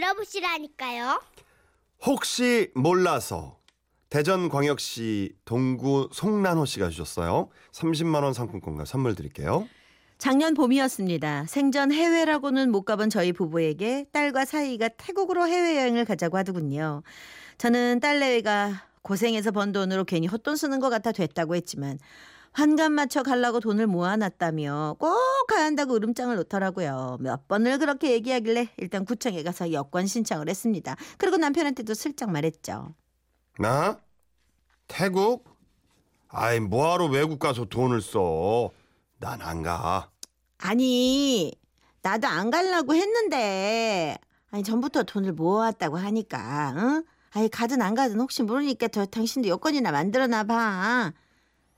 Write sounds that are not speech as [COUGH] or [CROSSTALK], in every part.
들어보시라니까요. 혹시 몰라서 대전광역시 동구 송란호 씨가 주셨어요. 30만 원 상품권과 선물 드릴게요. 작년 봄이었습니다. 생전 해외라고는 못 가본 저희 부부에게 딸과 사이가 태국으로 해외여행을 가자고 하더군요. 저는 딸내외가 고생해서 번 돈으로 괜히 헛돈 쓰는 것 같아 됐다고 했지만 환갑 맞춰 가려고 돈을 모아놨다며 꼭 가야 한다고 으름장을 놓더라고요. 몇 번을 그렇게 얘기하길래 일단 구청에 가서 여권 신청을 했습니다. 그리고 남편한테도 슬쩍 말했죠. 나? 태국? 아이 뭐하러 외국 가서 돈을 써? 난 안 가. 아니 나도 안 가려고 했는데 아니 전부터 돈을 모았다고 하니까 응? 아니 가든 안 가든 혹시 모르니까 저 당신도 여권이나 만들어놔 봐.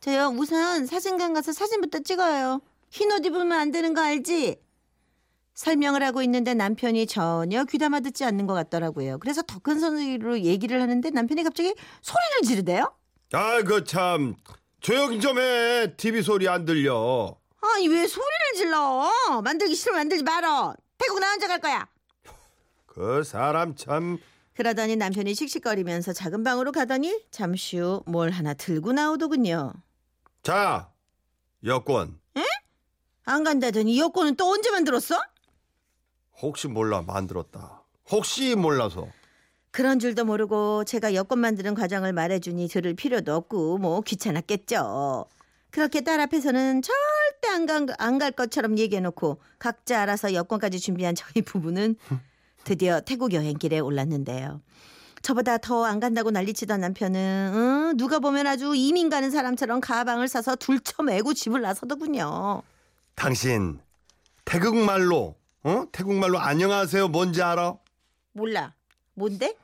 저요 우선 사진관 가서 사진부터 찍어요. 흰 옷 입으면 안 되는 거 알지? 설명을 하고 있는데 남편이 전혀 귀담아 듣지 않는 것 같더라고요. 그래서 더 큰 소리로 얘기를 하는데 남편이 갑자기 소리를 지르대요. 아이고 참 조용 좀 해. TV 소리 안 들려. 아니 왜 소리를 질러? 만들기 싫으면 만들지 말어. 태국 나 혼자 갈 거야. 그 사람 참 그러더니 남편이 씩씩거리면서 작은 방으로 가더니 잠시 후 뭘 하나 들고 나오더군요. 자, 여권. 안 간다더니 여권은 또 언제 만들었어? 혹시 몰라 만들었다. 혹시 몰라서. 그런 줄도 모르고 제가 여권 만드는 과정을 말해주니 들을 필요도 없고 뭐 귀찮았겠죠. 그렇게 딸 앞에서는 절대 안갈 것처럼 얘기해놓고 각자 알아서 여권까지 준비한 저희 부부는 [LAUGHS] 드디어 태국 여행길에 올랐는데요. 저보다 더 안 간다고 난리치던 남편은 응, 누가 보면 아주 이민 가는 사람처럼 가방을 싸서 둘쳐매고 집을 나서더군요. 당신 태국말로 어? 태국말로 안녕하세요 뭔지 알아? 몰라. 뭔데?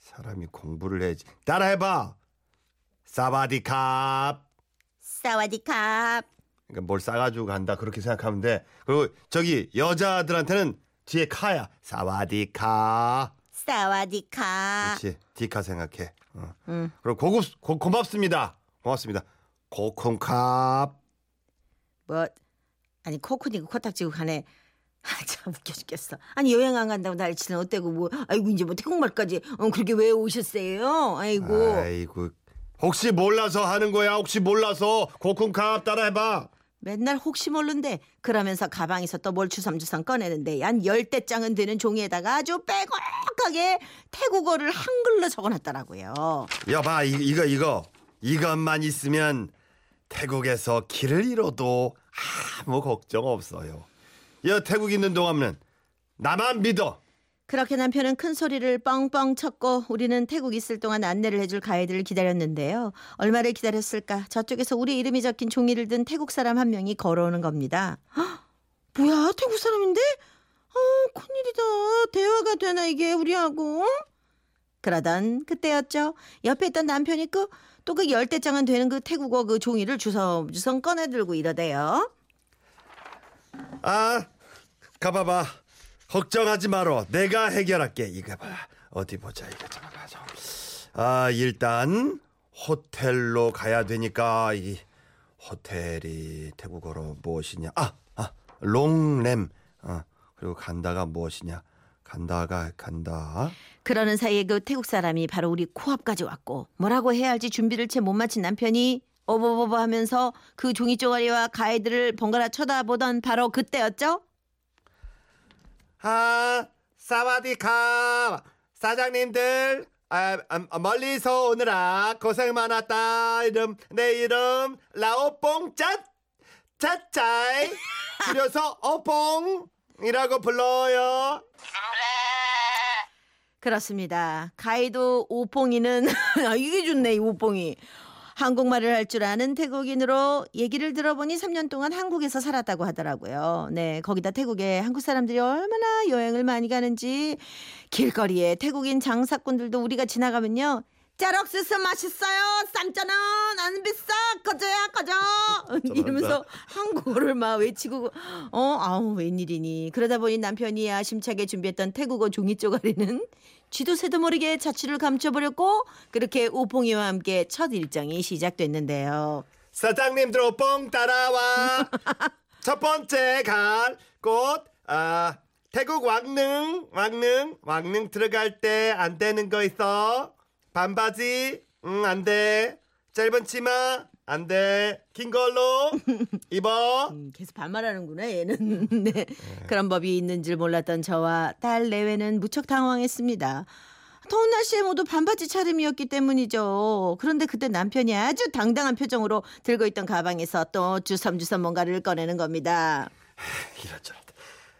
사람이 공부를 해야지. 따라해봐. 사바디캅. 사와디캅. 그러니까 뭘 싸가지고 간다 그렇게 생각하면 돼. 그리고 저기 여자들한테는 뒤에 카야. 사와디캅. 사와디캅. 그렇지. 디카 생각해. 어. 응. 그럼 고급 고, 고맙습니다. 고맙습니다. 고콩캅. 뭐 아니 코코니고 코딱지고 가네. [LAUGHS] 아, 참 웃겨 죽겠어. 아니 여행 안 간다고 날치는 어때고 뭐 아이고 이제 뭐 태국말까지 어, 그렇게 왜 오셨어요? 아이고. 아이고. 혹시 몰라서 하는 거야. 혹시 몰라서 고콩캅 따라해봐. 맨날 혹시 모른데 그러면서 가방에서 또 뭘 주섬주섬 꺼내는데 한 열대 장은 되는 종이에다가 아주 빼곡하게 태국어를 한글로 적어놨더라고요. 여봐 이, 이거 이거 이것만 있으면 태국에서 길을 잃어도 아무 걱정 없어요. 여 태국 있는 동안은 나만 믿어. 그렇게 남편은 큰 소리를 뻥뻥 쳤고 우리는 태국 있을 동안 안내를 해줄 가이드를 기다렸는데요. 얼마를 기다렸을까? 저쪽에서 우리 이름이 적힌 종이를 든 태국 사람 한 명이 걸어오는 겁니다. 헉, [GASPS] 뭐야 태국 사람인데? 어 큰일이다. 대화가 되나 이게 우리하고? 그러던 그때였죠. 옆에 있던 남편이 그 또 그 열대장은 되는 그 태국어 그 종이를 주섬주섬 꺼내들고 이러대요. 아 가봐봐. 걱정하지 말어. 내가 해결할게. 이거 봐. 어디 보자. 이거. 좀. 아 일단 호텔로 가야 되니까 이 호텔이 태국어로 무엇이냐? 아, 아 롱램. 어 그리고 간다가 무엇이냐? 간다가 간다. 그러는 사이에 그 태국 사람이 바로 우리 코앞까지 왔고 뭐라고 해야 할지 준비를 채 못 마친 남편이 어버버버 하면서 그 종이 쪼가리와 가이드를 번갈아 쳐다보던 바로 그때였죠. 아, 사와디캅. 사장님들, 아, 아, 멀리서 오느라 고생 많았다. 이름, 내 이름, 라오뽕 짠, 짜짜이. 줄여서 [LAUGHS] 어뽕이라고 불러요. 그렇습니다. 가이드 오뽕이는 [LAUGHS] 아, 이게 좋네 이 오뽕이. 한국말을 할 줄 아는 태국인으로 얘기를 들어보니 3년 동안 한국에서 살았다고 하더라고요. 네, 거기다 태국에 한국 사람들이 얼마나 여행을 많이 가는지 길거리에 태국인 장사꾼들도 우리가 지나가면요. 짜럭스스 맛있어요. 쌈짜는 안 비싸. 꺼져야 꺼져. [LAUGHS] 이러면서 한국어를 막 외치고 어 아우 웬일이니. 그러다 보니 남편이 야심차게 준비했던 태국어 종이 쪼가리는 쥐도 새도 모르게 자취를 감춰버렸고 그렇게 우봉이와 함께 첫 일정이 시작됐는데요. 사장님들 오뽕 따라와. [LAUGHS] 첫 번째 갈 곳, 아, 태국 왕릉 왕릉 왕릉 들어갈 때 안 되는 거 있어 반바지 응 안 돼 짧은 치마 안 돼 긴 걸로 [LAUGHS] 입어 음, 계속 반말하는구나 얘는. [LAUGHS] 네. 그런 법이 있는 줄 몰랐던 저와 딸 내외는 무척 당황했습니다. 더운 날씨에 모두 반바지 차림이었기 때문이죠. 그런데 그때 남편이 아주 당당한 표정으로 들고 있던 가방에서 또 주섬주섬 뭔가를 꺼내는 겁니다. [SIGHS] 이렇저렇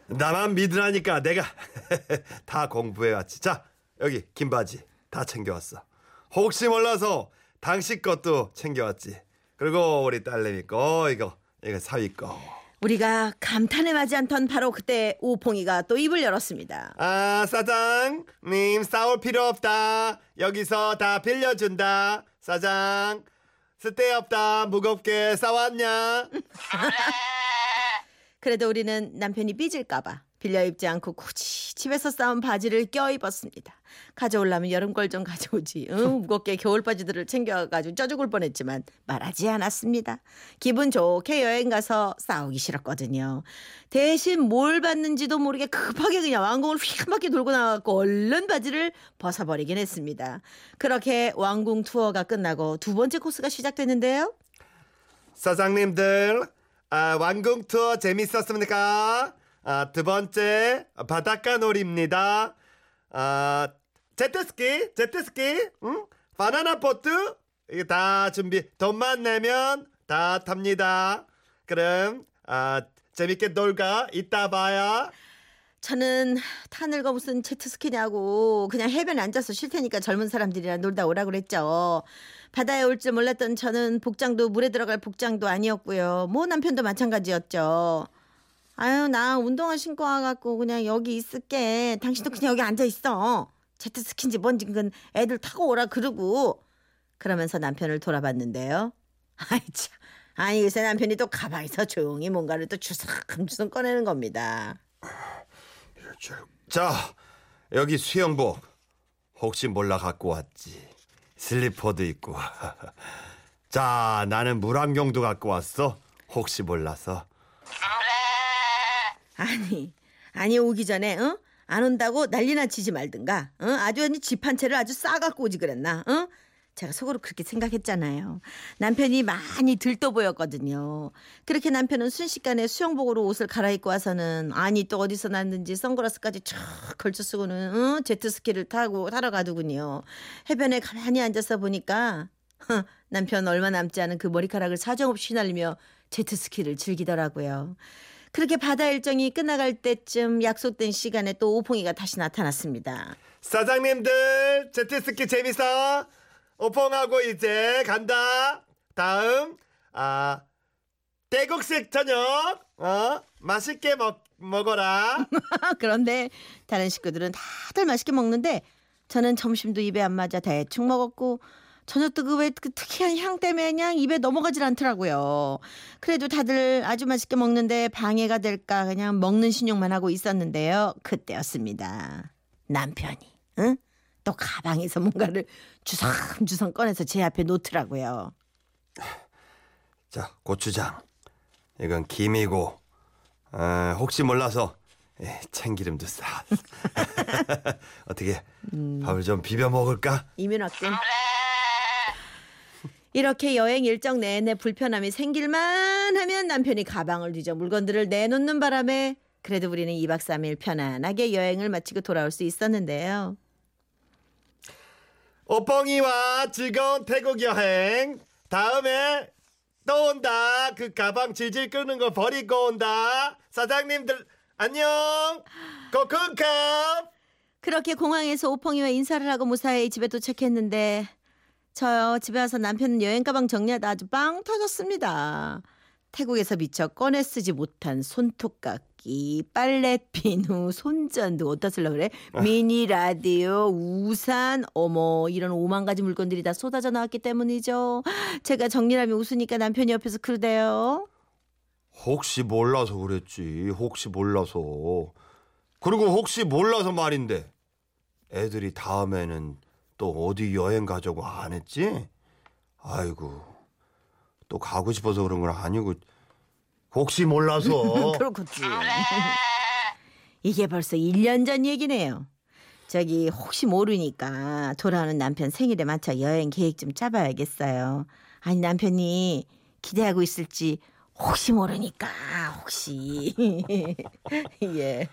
나만 믿으라니까 내가 [LAUGHS] 다 공부해왔지 자 여기 긴 바지 다 챙겨왔어 혹시 몰라서 당신 것도 챙겨왔지 그리고 우리 딸내미 거 이거 이거 사위 거 우리가 감탄에 맞지 않던 바로 그때 오퐁이가 또 입을 열었습니다. 아, 사장 님, 싸울 필요 없다. 여기서 다 빌려준다. 사장, 쓸데없다. 무겁게 싸웠냐? [LAUGHS] 그래도 우리는 남편이 삐질까봐 빌려 입지 않고 굳이 집에서 싸운 바지를 껴입었습니다. 가져오려면 여름걸 좀 가져오지. 응, [LAUGHS] 무겁게 겨울 바지들을 챙겨가지고 쪄 죽을 뻔했지만 말하지 않았습니다. 기분 좋게 여행 가서 싸우기 싫었거든요. 대신 뭘 받는지도 모르게 급하게 그냥 왕궁을 휙한 바퀴 돌고 나갔고 얼른 바지를 벗어버리긴 했습니다. 그렇게 왕궁 투어가 끝나고 두 번째 코스가 시작됐는데요. 사장님들, 아, 왕궁 투어 재밌었습니까? 아, 두 번째, 바닷가 놀이입니다. 아, 제트스키, 제트스키, 응? 바나나 보트, 이거 다 준비, 돈만 내면 다 탑니다. 그럼, 아, 재밌게 놀까? 이따 봐요. 저는 타늘거 무슨 제트스키냐고 그냥 해변에 앉아서 쉴 테니까 젊은 사람들이랑 놀다 오라 그랬죠. 바다에 올 줄 몰랐던 저는 복장도 물에 들어갈 복장도 아니었고요. 뭐 남편도 마찬가지였죠. 아유 나 운동화 신고 와갖고 그냥 여기 있을게. 당신도 그냥 여기 앉아 있어. 제트스키인지 뭔지 그건 애들 타고 오라 그러고 그러면서 남편을 돌아봤는데요. [LAUGHS] 아이 참. 아니 요새 남편이 또 가방에서 조용히 뭔가를 또 주섬주섬 꺼내는 겁니다. 자, 여기 수영복. 혹시 몰라 갖고 왔지. 슬리퍼도 있고. [LAUGHS] 자, 나는 물안경도 갖고 왔어. 혹시 몰라서. 아니, 아니 오기 전에 어? 안 온다고 난리나 치지 말든가. 어? 아주 아니 집 한 채를 아주 싸 갖고 오지 그랬나? 어? 제가 속으로 그렇게 생각했잖아요. 남편이 많이 들떠 보였거든요. 그렇게 남편은 순식간에 수영복으로 옷을 갈아입고 와서는 아니 또 어디서 났는지 선글라스까지 쫙 걸쳐 쓰고는 어? 제트스키를 타고 타러 가더군요. 해변에 가만히 앉아서 보니까 허, 남편 얼마 남지 않은 그 머리카락을 사정없이 날리며 제트스키를 즐기더라고요. 그렇게 바다 일정이 끝나갈 때쯤 약속된 시간에 또 오퐁이가 다시 나타났습니다. 사장님들, 제트스키 재밌어? 오펑하고 이제 간다. 다음, 아, 대국식 저녁. 어? 맛있게 먹, 먹어라. [LAUGHS] 그런데 다른 식구들은 다들 맛있게 먹는데 저는 점심도 입에 안 맞아 대충 먹었고 저녁도 그왜 그 특이한 향 때문에 그냥 입에 넘어가질 않더라고요. 그래도 다들 아주 맛있게 먹는데 방해가 될까 그냥 먹는 신용만 하고 있었는데요. 그때였습니다. 남편이 응? 또 가방에서 뭔가를 주섬주섬 꺼내서 제 앞에 놓더라고요. 자, 고추장. 이건 김이고, 아, 혹시 몰라서 에, 참기름도 싸. [LAUGHS] [LAUGHS] 어떻게 밥을 좀 비벼 먹을까? 이민학생. 이렇게 여행 일정 내내 불편함이 생길만 하면 남편이 가방을 뒤져 물건들을 내놓는 바람에 그래도 우리는 2박 3일 편안하게 여행을 마치고 돌아올 수 있었는데요. 오뻥이와 즐거운 태국 여행. 다음에 또 온다. 그 가방 질질 끄는 거 버리고 온다. 사장님들 안녕. 고큰컵. 그렇게 공항에서 오펑이와 인사를 하고 무사히 집에 도착했는데 저요 집에 와서 남편은 여행 가방 정리하다 아주 빵 터졌습니다. 태국에서 미처 꺼내 쓰지 못한 손톱깎이, 빨래 비누, 손전등 어디다 쓰려고 그래? 미니 라디오, 우산, 어머 이런 오만 가지 물건들이 다 쏟아져 나왔기 때문이죠. 제가 정리하면 웃으니까 남편이 옆에서 그러대요. 혹시 몰라서 그랬지. 혹시 몰라서. 그리고 혹시 몰라서 말인데 애들이 다음에는 또 어디 여행 가자고 안 했지? 아이고 또 가고 싶어서 그런 건 아니고 혹시 몰라서 [LAUGHS] 그렇겠지. 이게 벌써 1년 전 얘기네요. 저기 혹시 모르니까 돌아오는 남편 생일에 맞춰 여행 계획 좀 짜봐야겠어요. 아니 남편이 기대하고 있을지 혹시 모르니까 혹시 [LAUGHS] 예.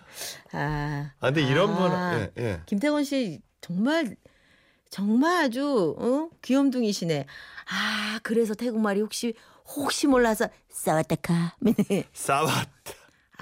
아. 아 근데 이런 아. 분 예, 예. 김태곤 씨 정말 정말 아주 어? 귀염둥이시네. 아 그래서 태국말이 혹시 혹시 몰라서 사와타카. 사왓 [LAUGHS]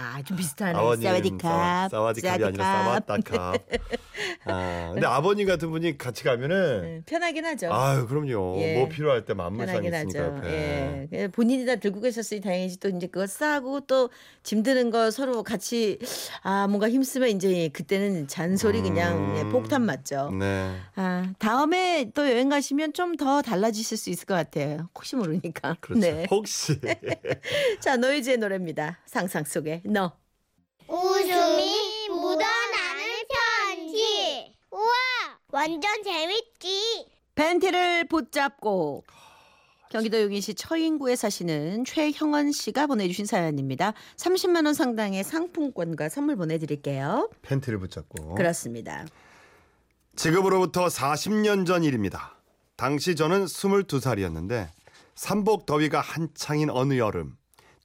아 좀 비슷하네. 아버님 사와디캅. 사와디캅이 아니라 사와타캅. [LAUGHS] 아 근데 아버님 같은 분이 같이 가면은 네, 편하긴 하죠. 아유 그럼요. 예. 뭐 필요할 때 만물상 있으니까 하죠. 옆에. 예. 본인이 다 들고 계셨으니 다행이지 또 이제 그거 싸고 또 짐 드는 거 서로 같이 아 뭔가 힘쓰면 이제 그때는 잔소리 그냥 음. 예, 폭탄 맞죠. 네. 아 다음에 또 여행 가시면 좀 더 달라지실 수 있을 것 같아요. 혹시 모르니까. 그렇죠. 네. 혹시 [LAUGHS] 자 노이즈의 노래입니다. 상상 속에 너. 웃음이 묻어나는 편지. 우와, 완전 재밌지. 팬티를 붙잡고 경기도 용인시 처인구에 사시는 최형원 씨가 보내주신 사연입니다. 30만 원 상당의 상품권과 선물 보내드릴게요. 팬티를 붙잡고. 그렇습니다. 지금으로부터 40년 전 일입니다. 당시 저는 22살이었는데 삼복 더위가 한창인 어느 여름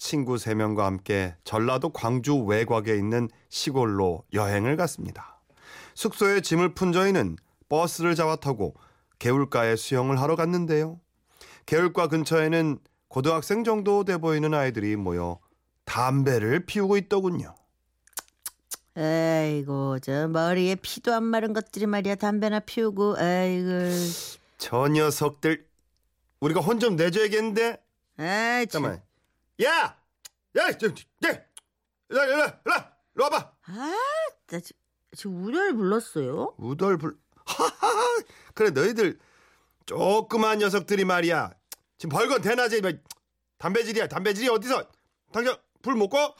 친구 3명과 함께 전라도 광주 외곽에 있는 시골로 여행을 갔습니다. 숙소에 짐을 푼 저희는 버스를 잡아 타고 개울가에 수영을 하러 갔는데요. 개울가 근처에는 고등학생 정도 돼 보이는 아이들이 모여 담배를 피우고 있더군요. 아이고 저 머리에 피도 안 마른 것들이 말이야 담배나 피우고 아이고 저 녀석들 우리가 혼 좀 내줘야겠는데 참. 잠깐만. 야! 야! 저, 네! 일로, 일로, 일로, 일로 와봐. 아, 나 지- 지금 우려를 불렀어요? 우덜 불. 하하하. 그래 너희들 조그만 녀석들이 말이야. 지금 벌건 대낮에 뭐 담배질이야. 담배질이 어디서? 당장 불 못 꺼?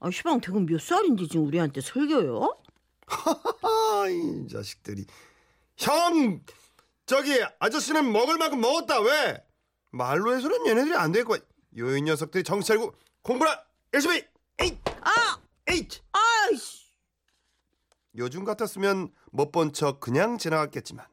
아, 시방 대금 몇 살인데 지금 우리한테 설교요? 아, 이 자식들이. 형, 저기 아저씨는 먹을 만큼 먹었다. 왜? 말로 해서는 얘네들이 안 되겠고. 요이 녀석들이 정신 차리고 공부나 열심히. 에이, 아, 에이. 아이씨. 요즘 같았으면 못 본 척 그냥 지나갔겠지만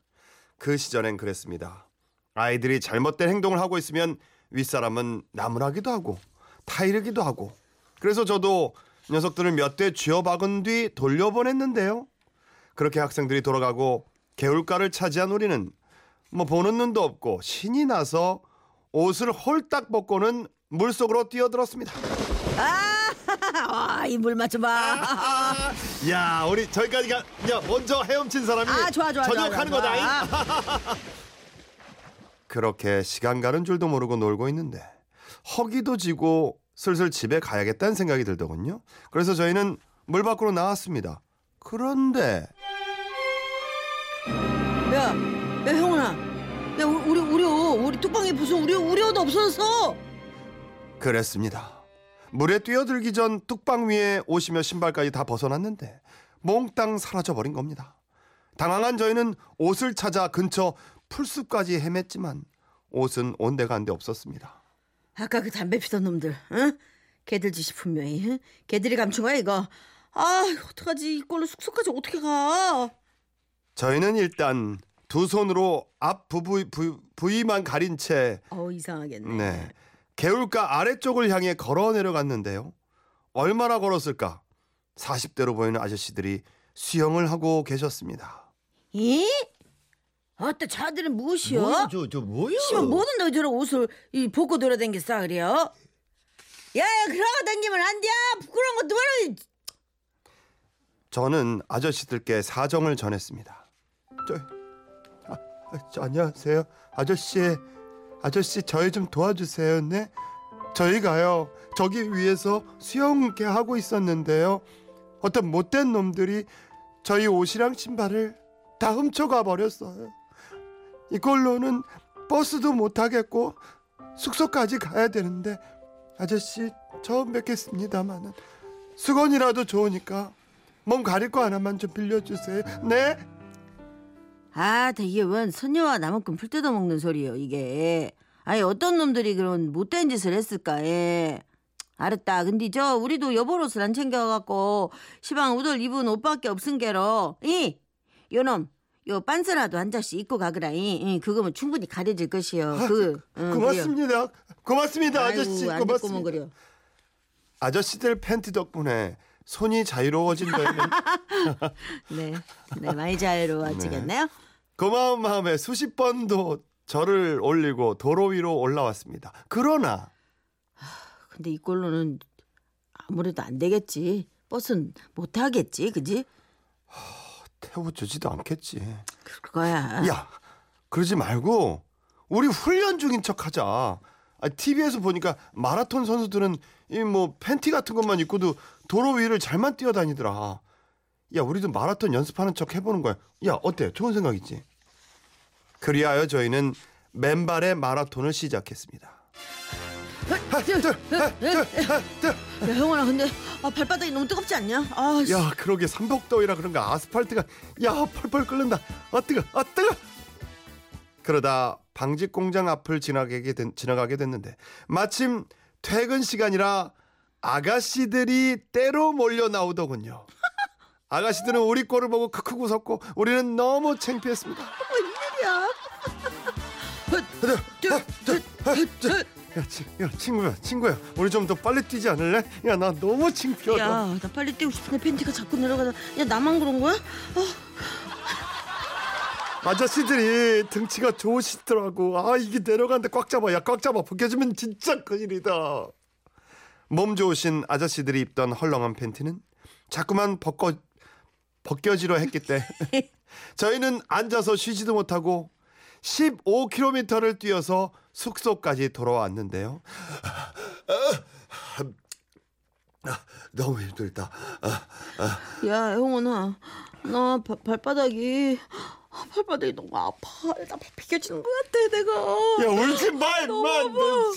그 시절엔 그랬습니다. 아이들이 잘못된 행동을 하고 있으면 윗사람은 나무라기도 하고 타이르기도 하고 그래서 저도 녀석들을 몇 대 쥐어박은 뒤 돌려보냈는데요. 그렇게 학생들이 돌아가고 개울가를 차지한 우리는 뭐 보는 눈도 없고 신이 나서 옷을 홀딱 벗고는 물속으로 뛰어들었습니다. 아, [LAUGHS] 이 물 맞춰봐. [LAUGHS] 야, 우리 저기까지 가. 야, 먼저 헤엄친 사람이 아, 좋아, 좋아, 좋아, 저녁하는 좋아, 거다. 좋아. [LAUGHS] 그렇게 시간 가는 줄도 모르고 놀고 있는데 허기도 지고 슬슬 집에 가야겠다는 생각이 들더군요. 그래서 저희는 물 밖으로 나왔습니다. 그런데 우리, 옷 없어졌어. 그랬습니다. 물에 뛰어들기 전 뚝방 위에 옷이며 신발까지 다 벗어났는데 몽땅 사라져 버린 겁니다. 당황한 저희는 옷을 찾아 근처 풀숲까지 헤맸지만 옷은 온데간데 없었습니다. 아까 그 담배 피던 놈들, 응? 걔들 짓이 분명히, 응? 걔들이 감춘 거야, 이거. 아, 어떡하지? 이걸로 숙소까지 어떻게 가? 저희는 일단 두 손으로 앞 부부, 부, 부위만 가린 채 어, 이상하겠네. 네, 개울가 아래쪽을 향해 걸어 내려갔는데요. 얼마나 걸었을까? 40대로 보이는 아저씨들이 수영을 하고 계셨습니다. 이? 어때, 자들은 무엇이여? 저, 저 뭐야? 씨발 뭐든 너 저런 옷을 이 벗고 돌아다니겠어 그래요? 야야 그러고 다니면 안 돼. 부끄러운 것도 말아. 저는 아저씨들께 사정을 전했습니다. 저, 아, 저 안녕하세요, 아저씨, 아저씨 저희 좀 도와주세요, 네? 저희가요 저기 위에서 수영을 하고 있었는데요. 어떤 못된 놈들이 저희 옷이랑 신발을 다 훔쳐가 버렸어요. 이걸로는 버스도 못 타겠고 숙소까지 가야 되는데 아저씨 처음 뵙겠습니다마는 수건이라도 좋으니까 몸 가릴 거 하나만 좀 빌려주세요. 네? 아, 이게 웬 선녀와 나무꾼 풀 뜯어 먹는 소리요 이게. 아니 어떤 놈들이 그런 못된 짓을 했을까? 예. 알았다. 근데 저 우리도 여벌 옷을 안 챙겨갖고 시방 우돌 입은 옷밖에 없은 게로 이 요놈 요 빤스라도 한 장씩 입고 가거라. 이, 이 그거면 충분히 가려질 것이요. 그 응, 고맙습니다. 고맙습니다, 그래요. 아저씨. 아이고, 고맙습니다. 아저씨들 팬티 덕분에 손이 자유로워진 거예요. [LAUGHS] 네, 네 많이 자유로워지겠네요. 고마운 마음에 수십 번도 절을 올리고 도로 위로 올라왔습니다. 그러나 근데 이꼴로는 아무래도 안 되겠지. 버스는 못 타겠지, 그지? 태워주지도 않겠지. 그거야. 야, 그러지 말고 우리 훈련 중인 척하자. 아, TV에서 보니까 마라톤 선수들은 이 뭐 팬티 같은 것만 입고도 도로 위를 잘만 뛰어다니더라. 야, 우리도 마라톤 연습하는 척 해보는 거야. 야, 어때? 좋은 생각이지. 그리하여 저희는 맨발의 마라톤을 시작했습니다. 야, 형원아, 근데 아, 발바닥이 너무 뜨겁지 않냐? 아, 씨. 야, 그러게 삼복더위라 그런가 아스팔트가 야 펄펄 끓는다. 아 뜨거, 아 뜨거. 그러다 방직 공장 앞을 지나가게 된, 지나가게 됐는데 마침 퇴근 시간이라 아가씨들이 때로 몰려 나오더군요. [LAUGHS] 아가씨들은 우리 꼴을 보고 크크 웃었고 우리는 너무 창피했습니다. 야. 야, 치, 야 친구야, 친구야, 우리 좀 더 빨리 뛰지 않을래? 야, 나 너무 창피하다. 야, 나 빨리 뛰고 싶은데 팬티가 자꾸 내려가다. 야, 나만 그런 거야? 아저씨들이 등치가 좋으시더라고. 아 이게 내려가는데 꽉 잡아. 야 꽉 잡아. 벗겨주면 진짜 큰일이다. 몸 좋으신 아저씨들이 입던 헐렁한 팬티는 자꾸만 벗겨 벗겨지려 했기 때 [LAUGHS] 저희는 앉아서 쉬지도 못하고 15km를 뛰어서 숙소까지 돌아왔는데요. 아, [LAUGHS] 너무 힘들다. 야, 형원아, 나 바, 발바닥이 아, 발바닥이 너무 아파. 나 비켜지는 것 같아, 내가. 야 울지 마 임마 너무 너.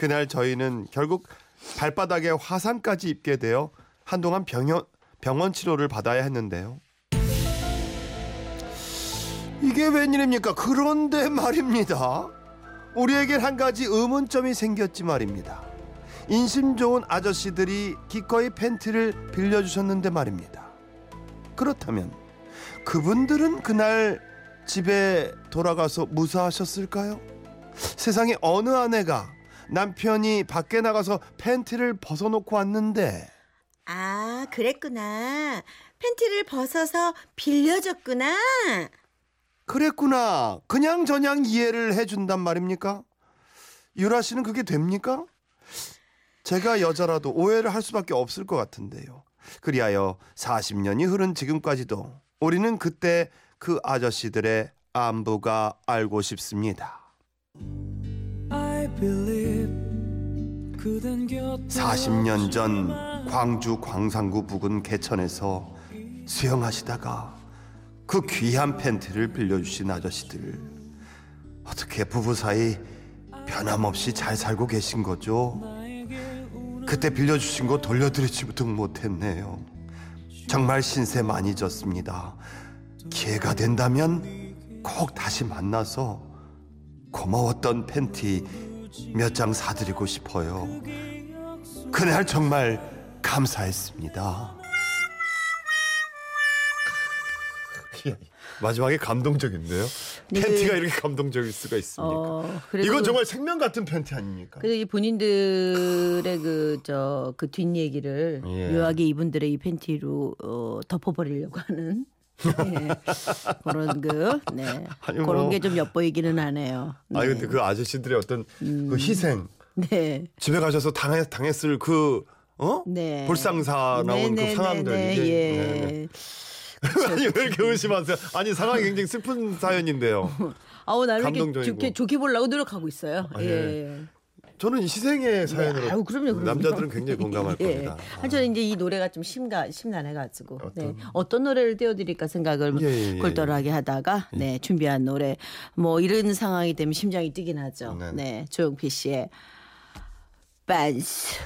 그날 저희는 결국 발바닥에 화상까지 입게 되어 한동안 병원, 병원 치료를 받아야 했는데요. 이게 웬일입니까? 그런데 말입니다. 우리에겐 한 가지 의문점이 생겼지 말입니다. 인심 좋은 아저씨들이 기꺼이 팬티를 빌려주셨는데 말입니다. 그렇다면 그분들은 그날 집에 돌아가서 무사하셨을까요? 세상에 어느 아내가 남편이 밖에 나가서 팬티를 벗어놓고 왔는데 아, 그랬구나. 팬티를 벗어서 빌려줬구나. 그랬구나 그냥 저냥 이해를 해준단 말입니까? 유라 씨는 그게 됩니까? 제가 여자라도 오해를 할 수밖에 없을 것 같은데요. 그리하여 40년이 흐른 지금까지도 우리는 그때 그 아저씨들의 안부가 알고 싶습니다. 40년 전 광주 광산구 부근 개천에서 수영하시다가 그 귀한 팬티를 빌려주신 아저씨들 어떻게 부부 사이 변함없이 잘 살고 계신 거죠? 그때 빌려주신 거 돌려드리지도 못했네요. 정말 신세 많이 졌습니다. 기회가 된다면 꼭 다시 만나서 고마웠던 팬티 몇 장 사드리고 싶어요. 그날 정말 감사했습니다. [LAUGHS] 마지막에 감동적인데요? 네, 팬티가 그- 이렇게 감동적일 수가 있습니까? 어, 이건 정말 생명 같은 팬티 아닙니까? 그래도 이 본인들의 그저그 뒷얘기를 예. 묘하게 이분들의 이 팬티로 어, 덮어버리려고 하는 예. 그런 그 네. [LAUGHS] 아니, 그런 뭐. 게좀 엿보이기는 하네요. 아 네. 근데 그 아저씨들의 어떤 그 희생 네. 집에 가셔서 당했, 당했을 그 어? 네. 불상사 나온 네, 그 네, 상황들 네, 이게 예. 네, 네. [LAUGHS] 아니 왜 이렇게 의심하세요? 아니 상황이 굉장히 슬픈 사연인데요. [LAUGHS] 아우 나를 이렇게. 좋게 좋게 보려고 노력하고 있어요. 아, 예. 저는 희생의 사연으로 네, 아유, 그럼요, 그럼요. 남자들은 굉장히 공감할 [LAUGHS] 예. 겁니다. 아, 저는 이제 이 노래가 좀 심가 심란해가지고 어떤- 네. 어떤 노래를 띄워드릴까 생각을 예, 예, 예, 골똘하게 하다가 네 준비한 노래 뭐 이런 상황이 되면 심장이 뛰긴 하죠. 네. 네 조용필 씨의 빤스.